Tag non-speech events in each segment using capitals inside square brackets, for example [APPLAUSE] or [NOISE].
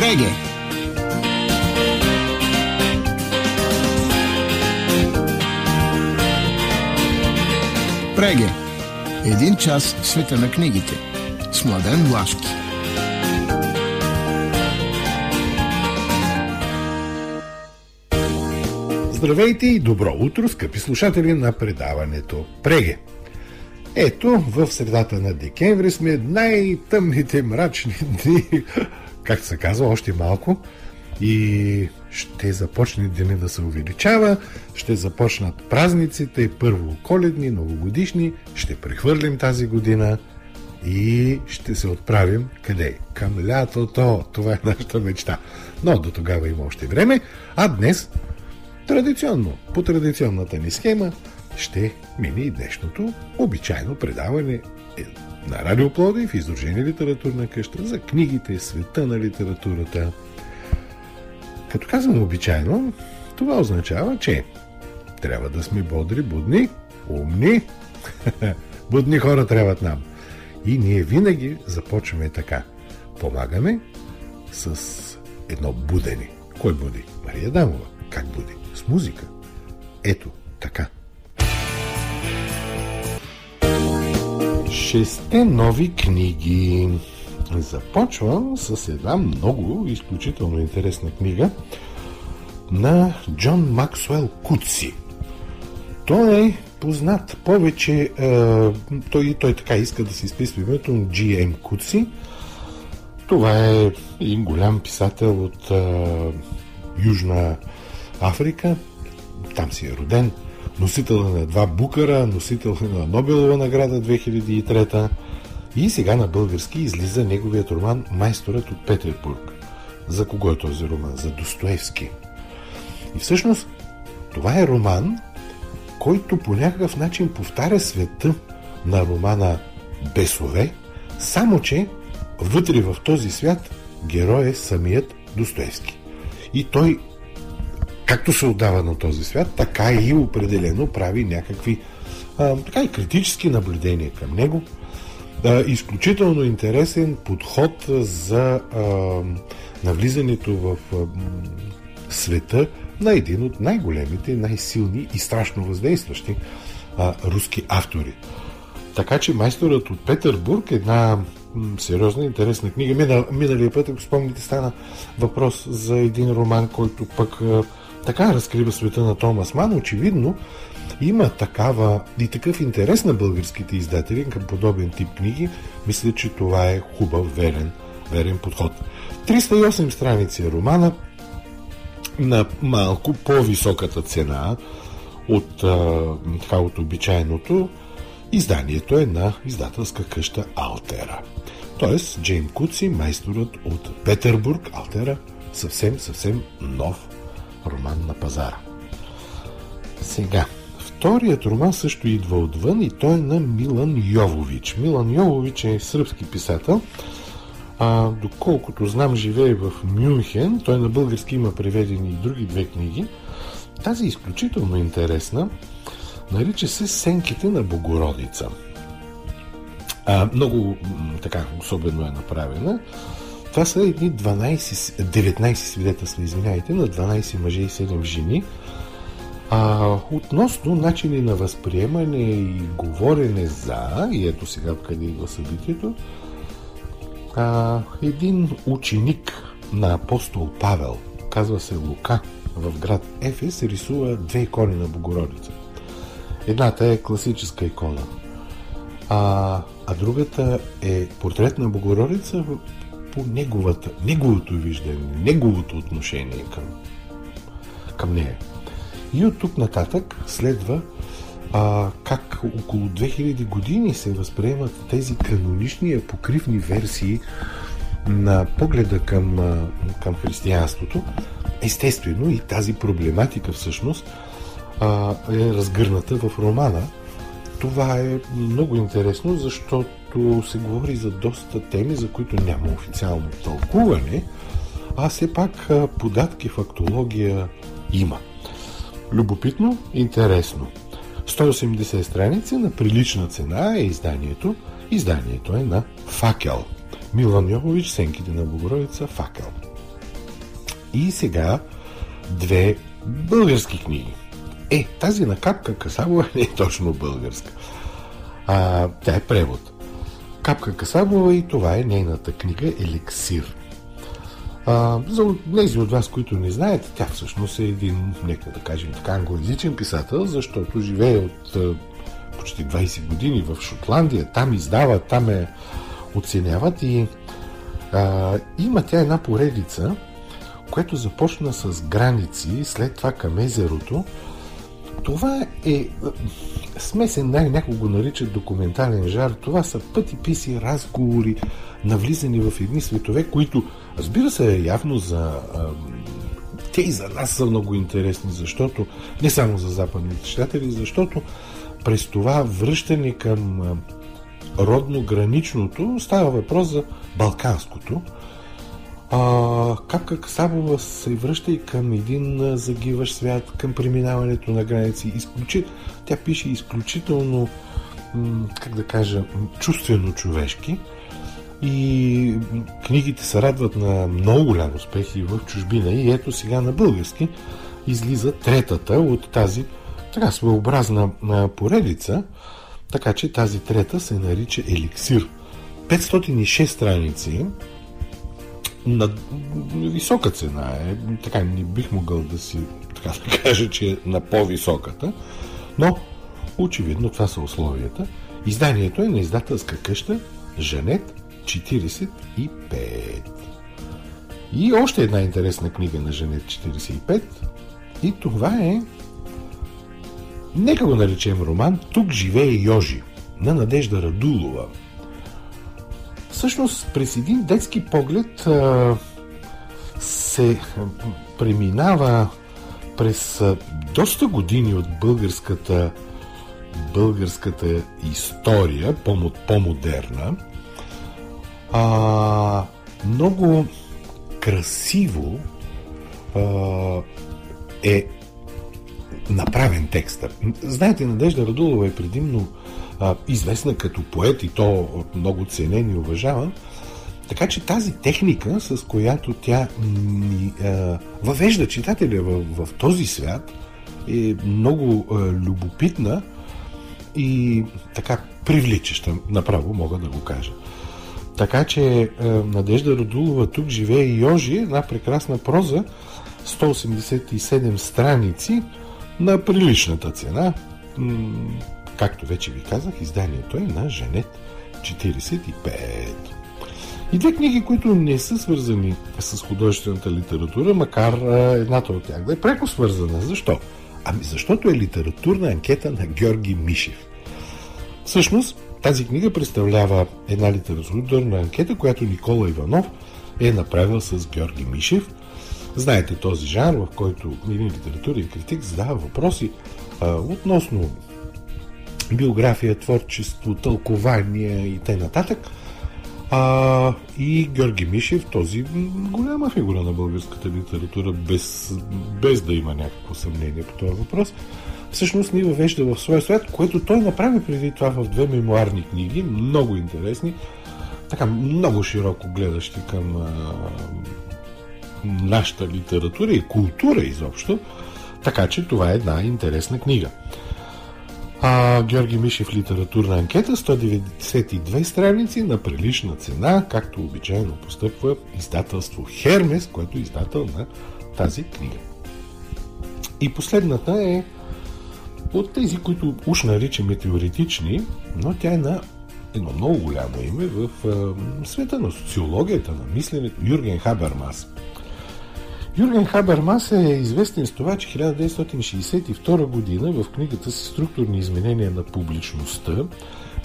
Преге! Преге! Един час в света на книгите с Младен Влашки. Здравейте и добро утро, скъпи слушатели на предаването Преге. Ето, в средата на декември сме най-тъмните мрачни дни, както се казва, още малко. И ще започне деня да се увеличава, ще започнат празниците, първо коледни, новогодишни, ще прехвърлим тази година и ще се отправим къде? Към лятото. Това е нашата мечта. Но до тогава има още време, а днес традиционно, по традиционната ни схема, ще мине и днешното обичайно предаване на Радио Плодив, изложение литературна къща за книгите, света на литературата. Като казвам обичайно, това означава, че трябва да сме бодри, будни, умни. [LAUGHS] будни хора трябват нам. И ние винаги започваме така. Помагаме с едно будене. Кой буди? Мария Дамова. Как буди? С музика. Ето, така. Шесте нови книги. Започвам с една много изключително интересна книга на Джон Максуел Куци. Той е познат повече, е, той, той така иска да се изписва името G.M. Куци. Това е един голям писател от е, Южна Африка. Там си е роден носител на два Букара, носител на Нобелова награда 2003 и сега на български излиза неговият роман Майсторът от Петербург. За кого е този роман? За Достоевски. И всъщност това е роман, който по някакъв начин повтаря света на романа Бесове, само че вътре в този свят герой е самият Достоевски. И той както се отдава на този свят, така и определено прави някакви а, така и критически наблюдения към него. А, изключително интересен подход за а, навлизането в а, света на един от най-големите, най-силни и страшно въздействащи а, руски автори. Така че майсторът от Петербург, една сериозна, интересна книга. Минал, миналия път, ако спомните, стана въпрос за един роман, който пък така разкрива света на Томас Ман. Очевидно има такава и такъв интерес на българските издатели към подобен тип книги. Мисля, че това е хубав, верен, верен подход. 308 страници е романа на малко по-високата цена от, така, от обичайното. Изданието е на издателска къща Алтера. Тоест, Джейм Куци, майсторът от Петербург, Алтера, съвсем, съвсем нов роман на пазара. Сега, вторият роман също идва отвън и той е на Милан Йовович. Милан Йовович е сръбски писател. А, доколкото знам, живее в Мюнхен. Той на български има преведени и други две книги. Тази е изключително интересна. Нарича се Сенките на Богородица. А, много така особено е направена. Това са едни 12, 19 свидетелства, извиняйте, на 12 мъже и 7 жени. А, относно начини на възприемане и говорене за, и ето сега къде идва събитието, а, един ученик на апостол Павел, казва се Лука, в град Ефес, рисува две икони на Богородица. Едната е класическа икона, а, а другата е портрет на Богородица по неговата, неговото виждане, неговото отношение към, към нея. И от тук нататък следва а, как около 2000 години се възприемат тези канонични апокривни версии на погледа към, към християнството. Естествено и тази проблематика всъщност а, е разгърната в романа. Това е много интересно, защото като се говори за доста теми, за които няма официално тълкуване, а все пак податки, фактология има. Любопитно, интересно. 180 страници на прилична цена е изданието. Изданието е на Факел. Милан Йовович, Сенките на Богородица, Факел. И сега две български книги. Е, тази на Капка Касабова [LAUGHS] не е точно българска. А, тя е превод. Капка Касабова и това е нейната книга Еликсир. А, за тези от вас, които не знаете, тя всъщност е един, нека да кажем така, англоязичен писател, защото живее от а, почти 20 години в Шотландия, там издава, там е оценяват и а, има тя една поредица, което започна с граници, след това към езерото. Това е смесен, някой го наричат документален жар. Това са пъти писи, разговори, навлизани в едни светове, които, разбира се, явно за те и за нас са много интересни, защото не само за западните читатели, защото през това връщане към родно-граничното става въпрос за балканското. А, Капка Касабова се връща и към един загиващ свят, към преминаването на граници. Изключи... Тя пише изключително, как да кажа, чувствено човешки. И книгите се радват на много голям успех и в чужбина. И ето сега на български излиза третата от тази така своеобразна поредица, така че тази трета се нарича Еликсир. 506 страници на висока цена е. Така не бих могъл да си така да кажа, че е на по-високата, но очевидно това са условията. Изданието е на издателска къща Жанет 45. И още една интересна книга на Жанет 45 и това е Нека го наречем роман Тук живее Йожи на Надежда Радулова. Всъщност, през един детски поглед а, се преминава през доста години от българската българската история, по-модерна, а, много красиво а, е направен текста. Знаете, Надежда Радулова е предимно известна като поет и то много ценен и уважаван. Така че тази техника, с която тя ни въвежда читателя в, в този свят, е много любопитна и така привличаща, направо мога да го кажа. Така че Надежда Радулова тук живее и Йожи, една прекрасна проза, 187 страници, на приличната цена. Както вече ви казах, изданието е на Женет 45. И две книги, които не са свързани с художествената литература, макар едната от тях да е преко свързана. Защо? Ами защото е литературна анкета на Георги Мишев. Всъщност, тази книга представлява една литературна анкета, която Никола Иванов е направил с Георги Мишев – Знаете този жанр, в който един литературен критик задава въпроси а, относно биография, творчество, тълкование и т.н. А, и Георги Мишев, този голяма фигура на българската литература, без, без да има някакво съмнение по този въпрос, всъщност ни въвежда в своя свят, което той направи преди това в две мемуарни книги, много интересни, така много широко гледащи към а, нашата литература и култура изобщо, така че това е една интересна книга. А, Георги Мишев литературна анкета, 192 страници на прилична цена, както обичайно постъпва издателство Хермес, което е издател на тази книга. И последната е от тези, които уж наричаме теоретични, но тя е на едно много голямо име в а, света на социологията, на мисленето, Юрген Хабермас – Юрген Хабермас е известен с това, че 1962 година в книгата си Структурни изменения на публичността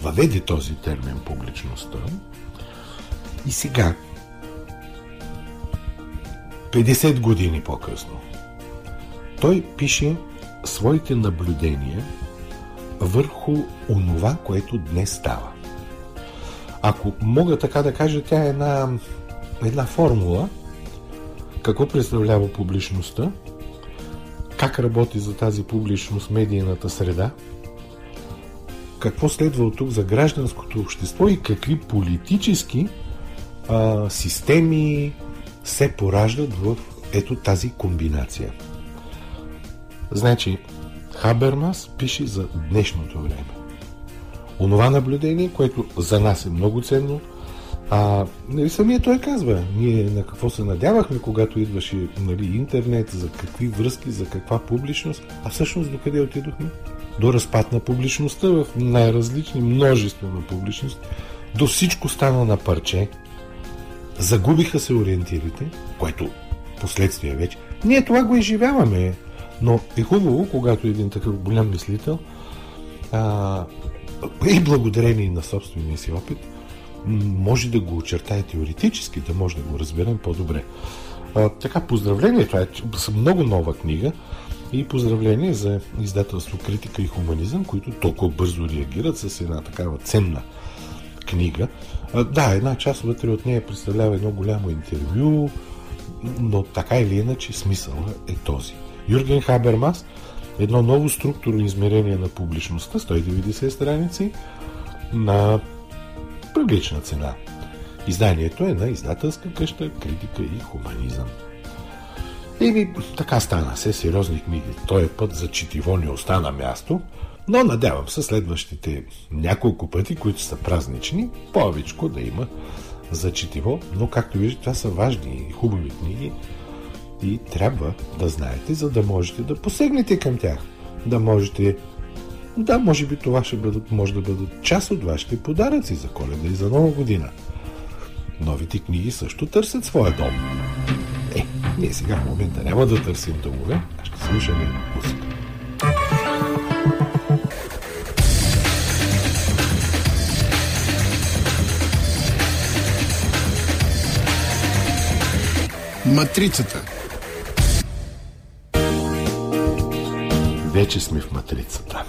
въведе този термин публичността. И сега, 50 години по-късно, той пише своите наблюдения върху онова, което днес става. Ако мога така да кажа, тя е една, една формула – какво представлява публичността? Как работи за тази публичност медийната среда? Какво следва от тук за гражданското общество и какви политически а, системи се пораждат в ето тази комбинация. Значи, Хабермас пише за днешното време. Онова наблюдение, което за нас е много ценно, а нали, самия той казва, ние на какво се надявахме, когато идваше нали, интернет, за какви връзки, за каква публичност, а всъщност до къде отидохме? До разпад на публичността в най-различни множество на публичност, до всичко стана на парче, загубиха се ориентирите, което последствие вече. Ние това го изживяваме, но е хубаво, когато един такъв голям мислител а, и благодарение на собствения си опит, може да го очертае теоретически, да може да го разберем по-добре. А, така, поздравление, това е много нова книга и поздравление за издателство Критика и хуманизъм, които толкова бързо реагират с една такава ценна книга. А, да, една част вътре от нея представлява едно голямо интервю, но така или иначе смисъла е този. Юрген Хабермас, едно ново структурно измерение на публичността, 190 страници, на прилична цена. Изданието е на издателска къща Критика и хуманизъм. И ми така стана, все сериозни книги. Той път за четиво не остана място, но надявам се следващите няколко пъти, които са празнични, повечко да има за четиво, но както виждате, това са важни и хубави книги и трябва да знаете, за да можете да посегнете към тях. Да можете да, може би това ще бъдат, може да бъдат част от вашите подаръци за коледа и за нова година. Новите книги също търсят своя дом. Е, ние сега в момента няма да търсим домове, а ще слушаме музика. Матрицата. Вече сме в матрицата.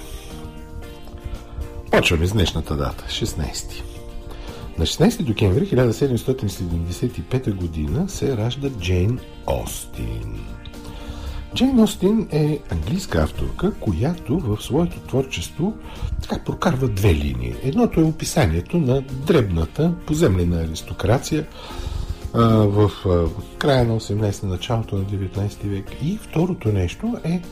Почваме с днешната дата, 16. На 16 декември 1775 година се ражда Джейн Остин. Джейн Остин е английска авторка, която в своето творчество така прокарва две линии. Едното е описанието на дребната поземлена аристокрация а, в а, края на 18 началото на 19 век. И второто нещо е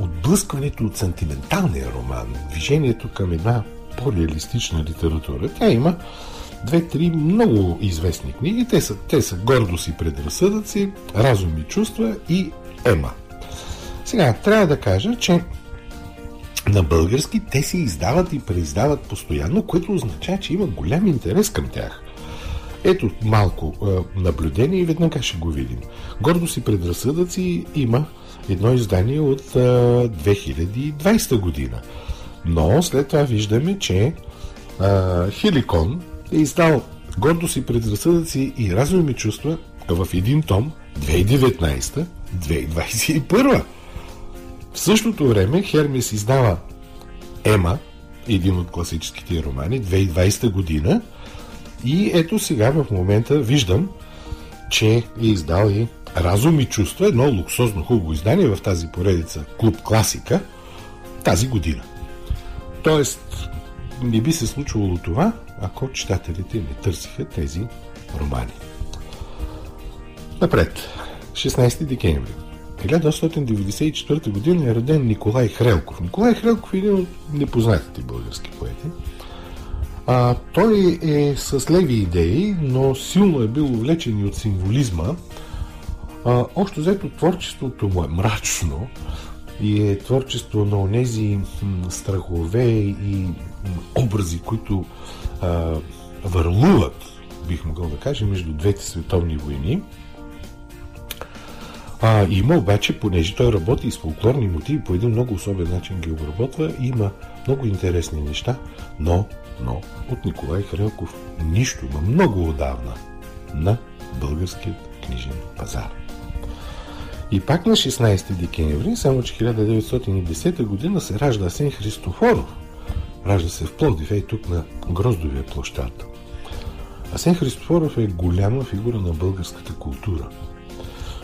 отблъскването от сантименталния роман, движението към една по-реалистична литература. Тя има две-три много известни книги. Те са, те са Гордост и предразсъдъци, Разум и чувства и Ема. Сега, трябва да кажа, че на български те се издават и преиздават постоянно, което означава, че има голям интерес към тях. Ето малко е, наблюдение и веднага ще го видим. Гордост и предразсъдъци има едно издание от 2020 година. Но след това виждаме, че а, Хиликон е издал гордост и предразсъдъци и разуми чувства в един том 2019-2021. В същото време Хермес издава Ема, един от класическите романи, 2020 година. И ето сега в момента виждам, че е издал и Разум и чувства, едно луксозно хубаво издание в тази поредица Клуб Класика тази година. Тоест, не би се случвало това, ако читателите не търсиха тези романи. Напред. 16 декември. 1894 година е роден Николай Хрелков. Николай Хрелков е един от непознатите български поети. А, той е с леви идеи, но силно е бил увлечен и от символизма, а, общо взето творчеството му е мрачно и е творчество на онези страхове и образи, които а, върлуват, бих могъл да кажа, между двете световни войни. А, има обаче, понеже той работи с фолклорни мотиви, по един много особен начин ги обработва, има много интересни неща, но, но от Николай Хрелков нищо, но много отдавна на българският книжен пазар. И пак на 16 декември, само че 1910 година се ражда Асен Христофоров. Ражда се в Пловдив, ей тук на Гроздовия площад. Асен Христофоров е голяма фигура на българската култура.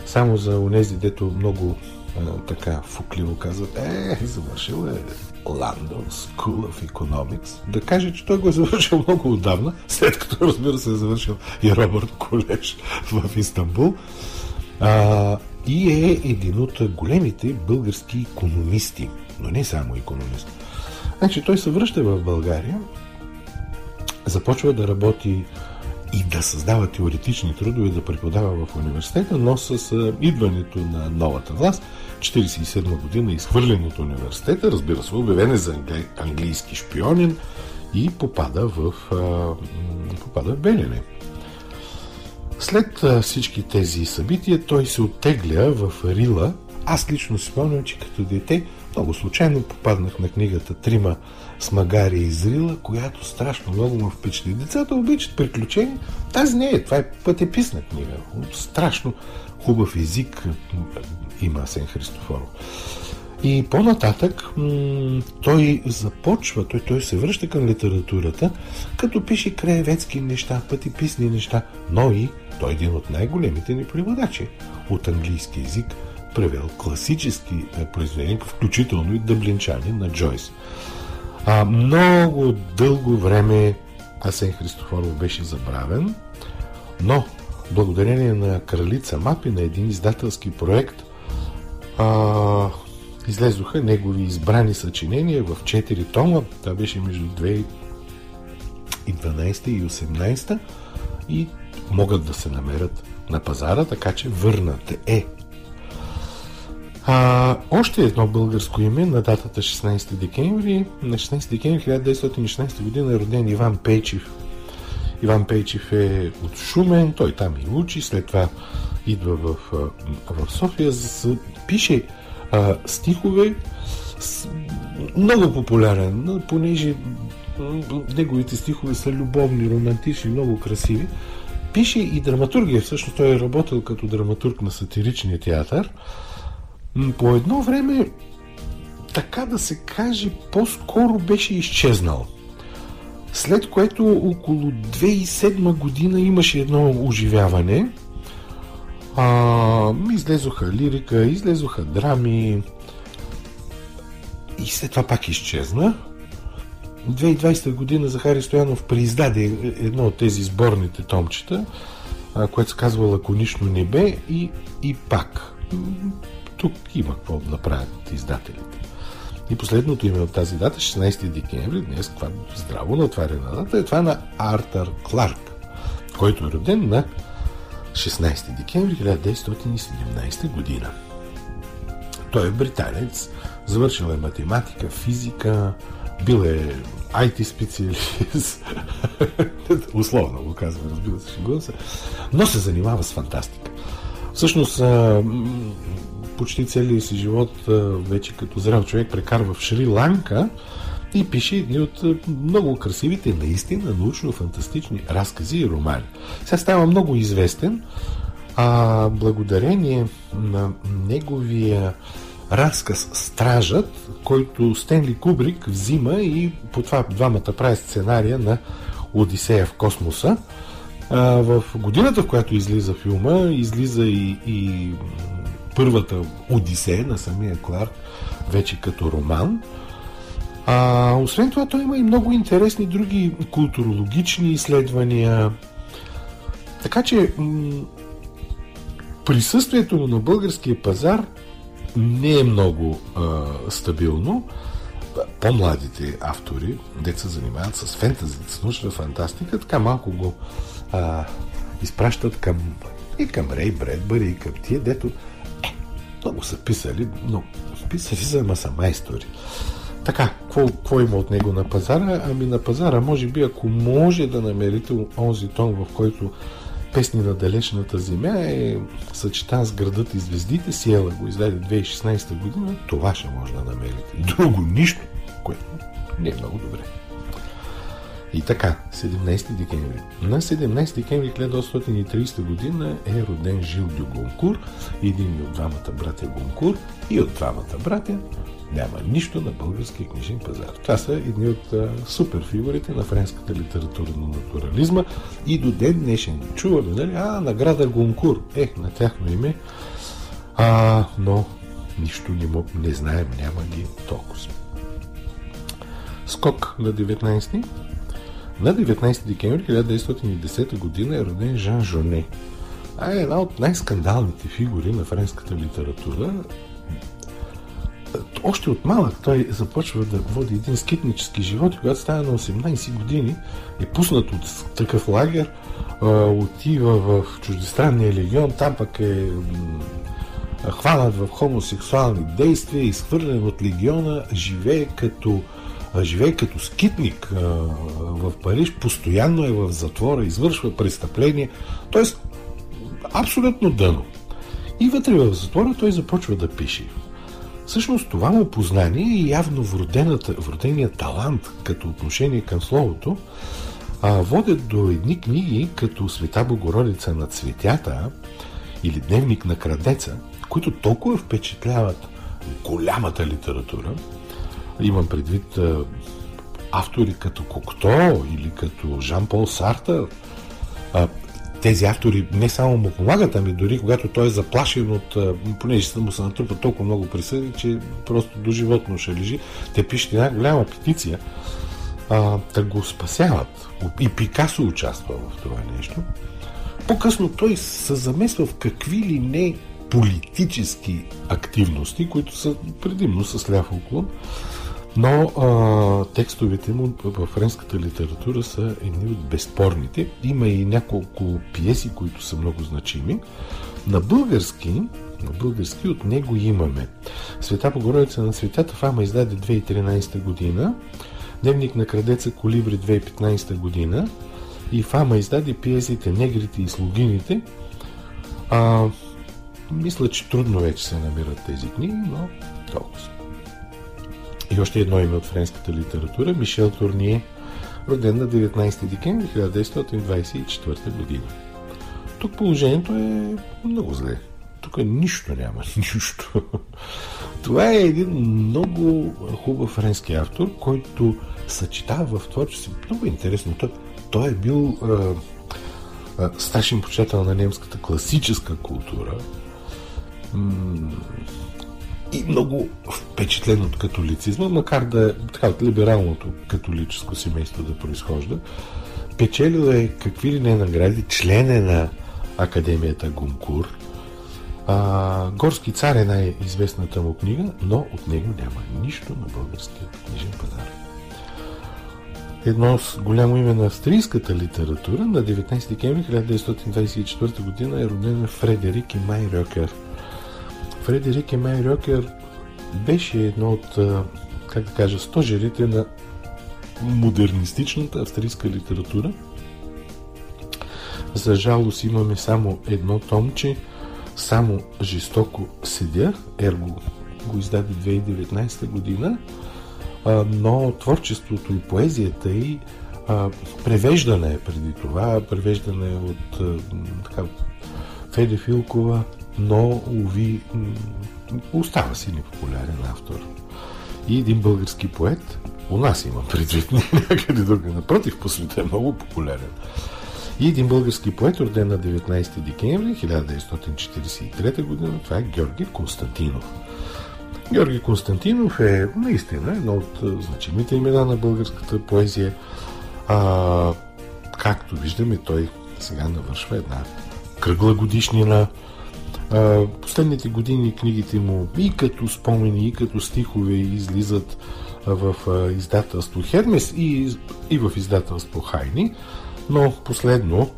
Само за онези, дето много а, така фукливо казват, е, завършил е London School of Economics, да каже, че той го е завършил много отдавна, след като разбира се е завършил и Робърт Колеж в Истанбул. А, и е един от големите български економисти, но не само економист. Значи той се връща в България, започва да работи и да създава теоретични трудове, да преподава в университета, но с идването на новата власт, 1947 година изхвърлен от университета, разбира се, обявен е за английски шпионин и попада в, попада в Белене. След всички тези събития той се оттегля в Рила. Аз лично спомням, че като дете много случайно попаднах на книгата Трима смагари из Рила, която страшно много ме впечатли. Децата обичат приключения. Тази не е. Това е пътеписна книга. Страшно хубав език има Сен Христофоров. И по-нататък той започва, той, той се връща към литературата, като пише краеведски неща, пътеписни неща, но и той е един от най-големите ни преводачи от английски язик, превел класически е, произведения, включително и Дъблинчани на Джойс. А, много дълго време Асен Христофоров беше забравен, но благодарение на Кралица Мапи, на един издателски проект, а, излезоха негови избрани съчинения в 4 тома. Това беше между 2012 и 2018 и могат да се намерят на пазара, така че върнат е. А, още едно българско име на датата 16 декември. На 16 декември 1916 година е роден Иван Пейчев. Иван Пейчев е от Шумен, той там и учи, след това идва в, в София, пише а, стихове, с, много популярен, понеже неговите стихове са любовни, романтични, много красиви. Пише и драматургия, всъщност той е работил като драматург на сатиричния театър. По едно време, така да се каже, по-скоро беше изчезнал. След което около 2007 година имаше едно оживяване. А, излезоха лирика, излезоха драми и след това пак изчезна. 2020 година Захари Стоянов преиздаде едно от тези сборните томчета, което се казва Лаконично небе и, и пак. Тук има какво да направят издателите. И последното име от тази дата, 16 декември, днес това здраво натварена дата, е това на Артър Кларк, който е роден на 16 декември 1917 година. Той е британец, завършил е математика, физика, бил е IT специалист. [LAUGHS] Условно го казвам, разбира се, се. Но се занимава с фантастика. Всъщност, почти целия си живот, вече като зрял човек, прекарва в Шри-Ланка и пише едни от много красивите, наистина научно-фантастични разкази и романи. Сега става много известен, а благодарение на неговия разказ Стражът, който Стенли Кубрик взима и по това двамата прави сценария на Одисея в космоса. В годината, в която излиза филма, излиза и, и първата Одисея на самия Кларк, вече като роман. А, освен това, той има и много интересни други културологични изследвания. Така че м- присъствието му на българския пазар не е много а, стабилно. По-младите автори, деца занимават с фентази, с научна фантастика, така малко го а, изпращат към и към Рей Бредбъри, и към тия, дето много са писали, но писали са, ама са майстори. Така, какво, има от него на пазара? Ами на пазара, може би, ако може да намерите онзи тон, в който Песни на далечната земя е съчетан с градът и звездите. Сиела го издаде 2016 година. Това ще може да намерите. Друго нищо, което не е много добре. И така, 17 декември. На 17 декември 1830 година е роден Жил Дю Гонкур, един от двамата братя Гонкур и от двамата братя няма нищо на българския книжен пазар. Това са едни от а, супер фигурите на френската литература на натурализма и до ден днешен чуваме, нали, а, награда Гонкур, е, на тяхно име, а, но нищо не, мог, не знаем, няма ги толкова. Скок на 19 на 19 декември 1910 година е роден Жан Жоне. Това е една от най-скандалните фигури на френската литература. Още от малък той започва да води един скитнически живот когато става на 18 години е пуснат от такъв лагер, отива в чуждестранния легион, там пък е хванат в хомосексуални действия, изхвърлен от легиона, живее като живее като скитник в Париж, постоянно е в затвора, извършва престъпления, т.е. абсолютно дъно. И вътре в затвора той започва да пише. Всъщност това му познание и явно вродения талант като отношение към словото а, водят до едни книги като Света Богородица на цветята или Дневник на крадеца, които толкова впечатляват голямата литература, имам предвид автори като Кокто или като Жан-Пол Сартър, тези автори не само му помагат, ами дори когато той е заплашен от, понеже му се натрупа толкова много присъди, че просто до животно ще лежи, те пишат една голяма петиция, а, да го спасяват. И Пикасо участва в това нещо. По-късно той се замесва в какви ли не политически активности, които са предимно с ляв уклон, но а, текстовете му в френската литература са едни от безспорните. Има и няколко пиеси, които са много значими. На български, на български от него имаме Света Богородица на светята Фама издаде 2013 година, Дневник на крадеца Колибри 2015 година и Фама издаде пиесите Негрите и слугините. А, мисля, че трудно вече се намират тези книги, но толкова. И още едно име от френската литература Мишел Турние, роден на 19 декември 1924 година. Тук положението е много зле. Тук нищо няма. [LAUGHS] Нищо. Това е един много хубав френски автор, който съчетава в творчество много интересно. Той, той е бил а, а, старшин почитател на немската класическа култура и много впечатлен от католицизма, макар да е така от либералното католическо семейство да произхожда. Печелил е какви ли не награди, член е на Академията Гункур. А, Горски цар е най-известната му книга, но от него няма нищо на българския книжен пазар. Едно с голямо име на австрийската литература на 19 декември 1924 година е роден Фредерик и Май Рьокер – Фредерик Емай Рьокер беше едно от, как да кажа, стожерите на модернистичната австрийска литература. За жалост имаме само едно томче, само жестоко седя, ерго го издаде 2019 година, но творчеството и поезията и превеждане е преди това, превеждане от така, Феде Филкова, но, уви, остава си непопулярен автор. И един български поет, у нас имам предвид, [LAUGHS] някъде друга, напротив, по света е много популярен. И един български поет, роден на 19 декември 1943 година, това е Георги Константинов. Георги Константинов е наистина едно от значимите имена на българската поезия. А, както виждаме, той сега навършва една кръгла годишнина. Последните години книгите му и като спомени, и като стихове излизат в издателство Хермес и, и в издателство Хайни, но последно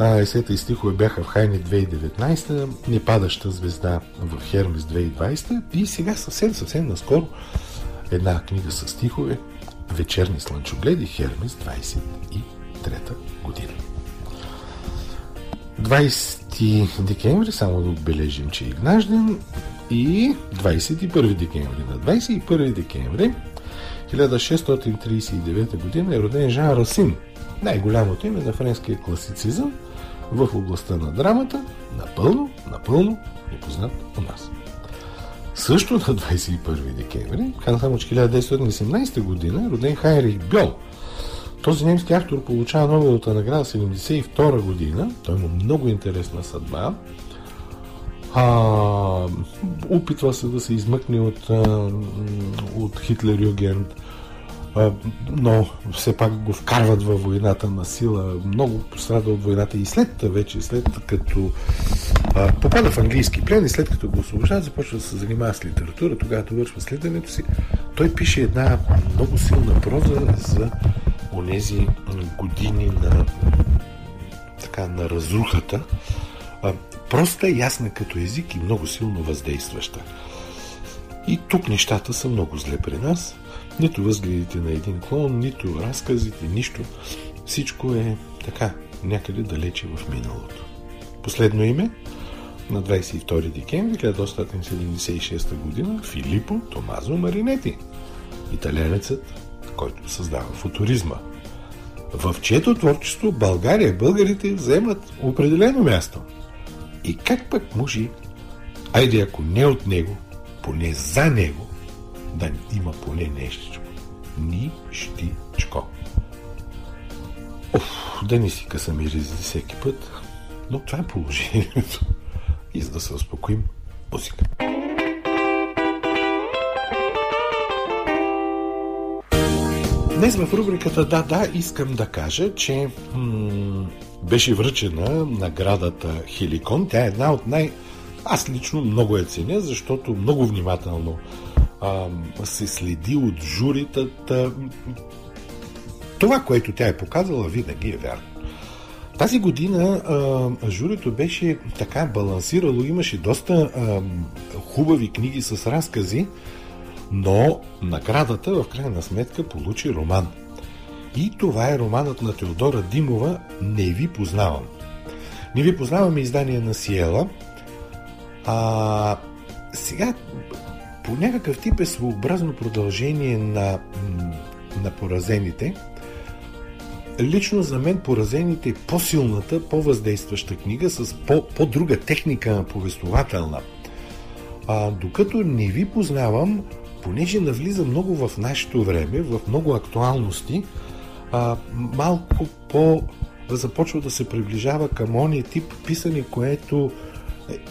есета и стихове бяха в Хайни 2019, Непадаща звезда в Хермес 2020 и сега съвсем, съвсем наскоро една книга с стихове Вечерни слънчогледи Хермес 23 година. 20 декември, само да отбележим, че е Игнажден и 21 декември. На 21 декември 1639 година е роден Жан Расин, най-голямото име на френския класицизъм в областта на драмата, напълно, напълно непознат у нас. Също на 21 декември, само че 1917 година, е роден Хайрих Бьол – този немски автор получава Нобеловата награда 1972 година. Той има много интересна съдба. А, опитва се да се измъкне от, от Хитлер Югент. но все пак го вкарват във войната на сила. Много пострада от войната и след вече, след като а, попада в английски плен и след като го освобождават, започва да се занимава с литература. Тогава довършва следването си. Той пише една много силна проза за онези години на, така, на разрухата. Проста, ясна като език и много силно въздействаща. И тук нещата са много зле при нас. Нито възгледите на един клон, нито разказите, нищо. Всичко е така, някъде далече в миналото. Последно име на 22 декември 1976 година Филипо Томазо Маринети, италянецът, който създава футуризма. В чието творчество България, българите вземат определено място. И как пък може, айде ако не от него, поне за него, да има поне нещичко. Нищичко. Оф, да не си късаме ризи всеки път, но това е положението. [LAUGHS] И за да се успокоим, музика. Днес в рубриката Да, да, искам да кажа, че м- беше връчена наградата Хеликон. Тя е една от най- аз лично много я ценя, защото много внимателно а, се следи от журитата. Това, което тя е показала, винаги е вярно. Тази година а, журито беше така балансирало, имаше доста а, хубави книги с разкази, но наградата в крайна сметка получи роман. И това е романът на Теодора Димова «Не ви познавам». Не ви познаваме издание на Сиела – а, сега, по някакъв тип е своеобразно продължение на, на поразените. Лично за мен поразените е по-силната, по-въздействаща книга с по- по-друга техника повествователна. А, докато не ви познавам, понеже навлиза много в нашето време, в много актуалности, а, малко по започва да се приближава към ония тип писане, което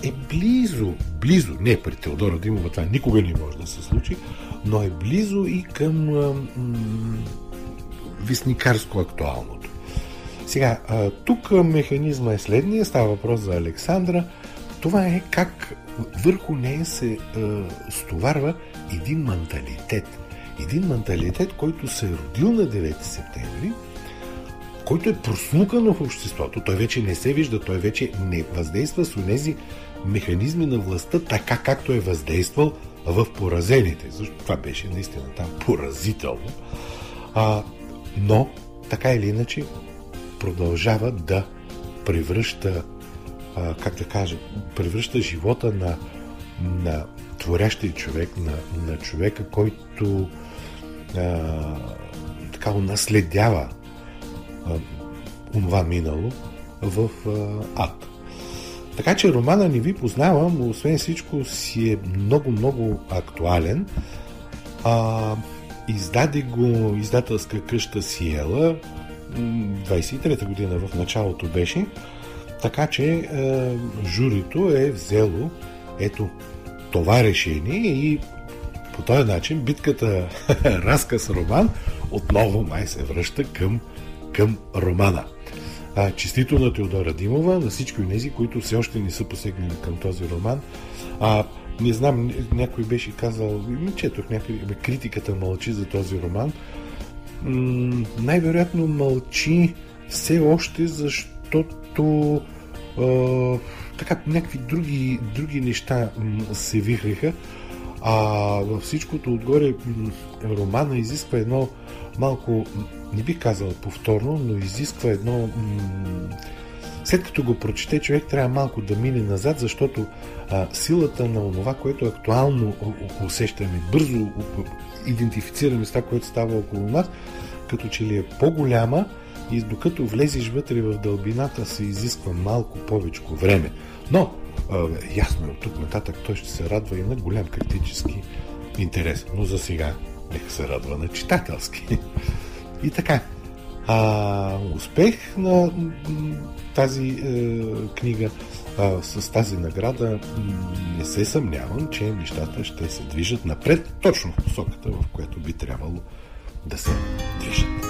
е близо, близо, не при Теодора Димова, това никога не може да се случи, но е близо и към м- вестникарско актуалното. Сега, тук механизма е следния, става въпрос за Александра. Това е как върху нея се е, стоварва един менталитет. Един менталитет, който се е родил на 9 септември, който е проснукан в обществото, той вече не се вижда, той вече не въздейства с тези механизми на властта така, както е въздействал в поразените. Защо това беше наистина там поразително. А, но, така или иначе, продължава да превръща, а, как да кажа, превръща живота на, на творящия човек, на, на човека, който а, така унаследява онова минало в а, ад. Така че романа не ви познавам, освен всичко си е много-много актуален. А, издаде го издателска къща Сиела, 23-та година в началото беше, така че е, журито е взело ето това решение и по този начин битката [LAUGHS] разказ роман отново май се връща към към романа. А, честито на Теодора Димова, на всички от тези, които все още не са посегнали към този роман. А, не знам, някой беше казал, четох някъде, критиката мълчи за този роман. М- най-вероятно мълчи все още, защото а, така някакви други, други неща се вихреха. А във всичкото отгоре романа изисква едно малко, не би казал повторно, но изисква едно... след като го прочете, човек трябва малко да мине назад, защото а, силата на това, което актуално усещаме, бързо идентифицираме с това, което става около нас, като че ли е по-голяма и докато влезеш вътре в дълбината се изисква малко повече време. Но, а, ясно е, от тук нататък той ще се радва и на голям критически интерес. Но за сега нека се радва на читателски. [LAUGHS] И така, а, успех на тази е, книга а, с тази награда не се съмнявам, че нещата ще се движат напред точно в посоката, в която би трябвало да се движат.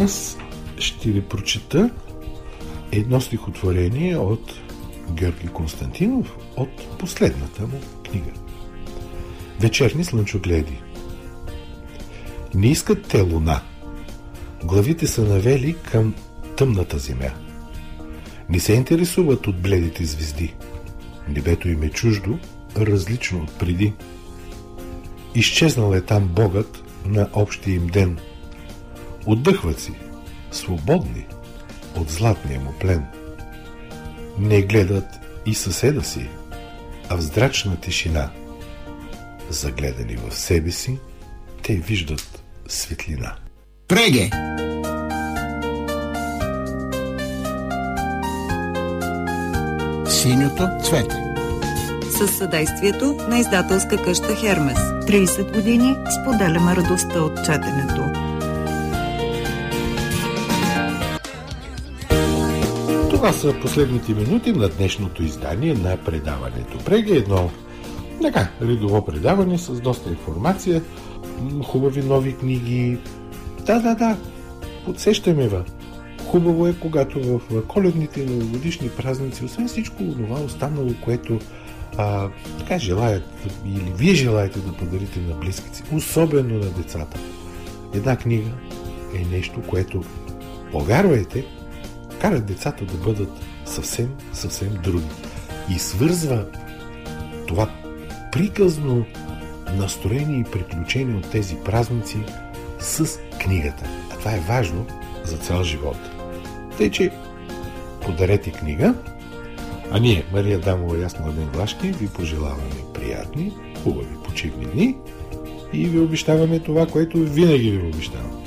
Днес ще ви прочета едно стихотворение от Георги Константинов от последната му книга. Вечерни слънчогледи. Не искат те луна. Главите са навели към тъмната земя. Не се интересуват от бледите звезди. Небето им е чуждо, различно от преди. Изчезнал е там Богът на общия им ден. Отдъхват си, свободни от златния му плен. Не гледат и съседа си, а в здрачна тишина, загледани в себе си, те виждат светлина. Преге! Синьото цвете. Със съдействието на издателска къща Хермес. 30 години споделяме радостта от четенето. Това са последните минути на днешното издание на предаването. Преге едно така, редово предаване с доста информация, хубави нови книги. Да, да, да, подсещаме ви. Хубаво е, когато в коледните и новогодишни празници, освен всичко това останало, което а, така желаят или вие желаете да подарите на близките особено на децата. Една книга е нещо, което, повярвайте, кара децата да бъдат съвсем, съвсем други. И свързва това приказно настроение и приключение от тези празници с книгата. А това е важно за цял живот. Тъй, че подарете книга, а ние, Мария Дамова и аз, Младен Влашки, ви пожелаваме приятни, хубави почивни дни и ви обещаваме това, което винаги ви обещавам.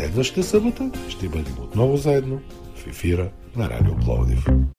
Следващата събота ще бъдем отново заедно в ефира на Радио Пловдив.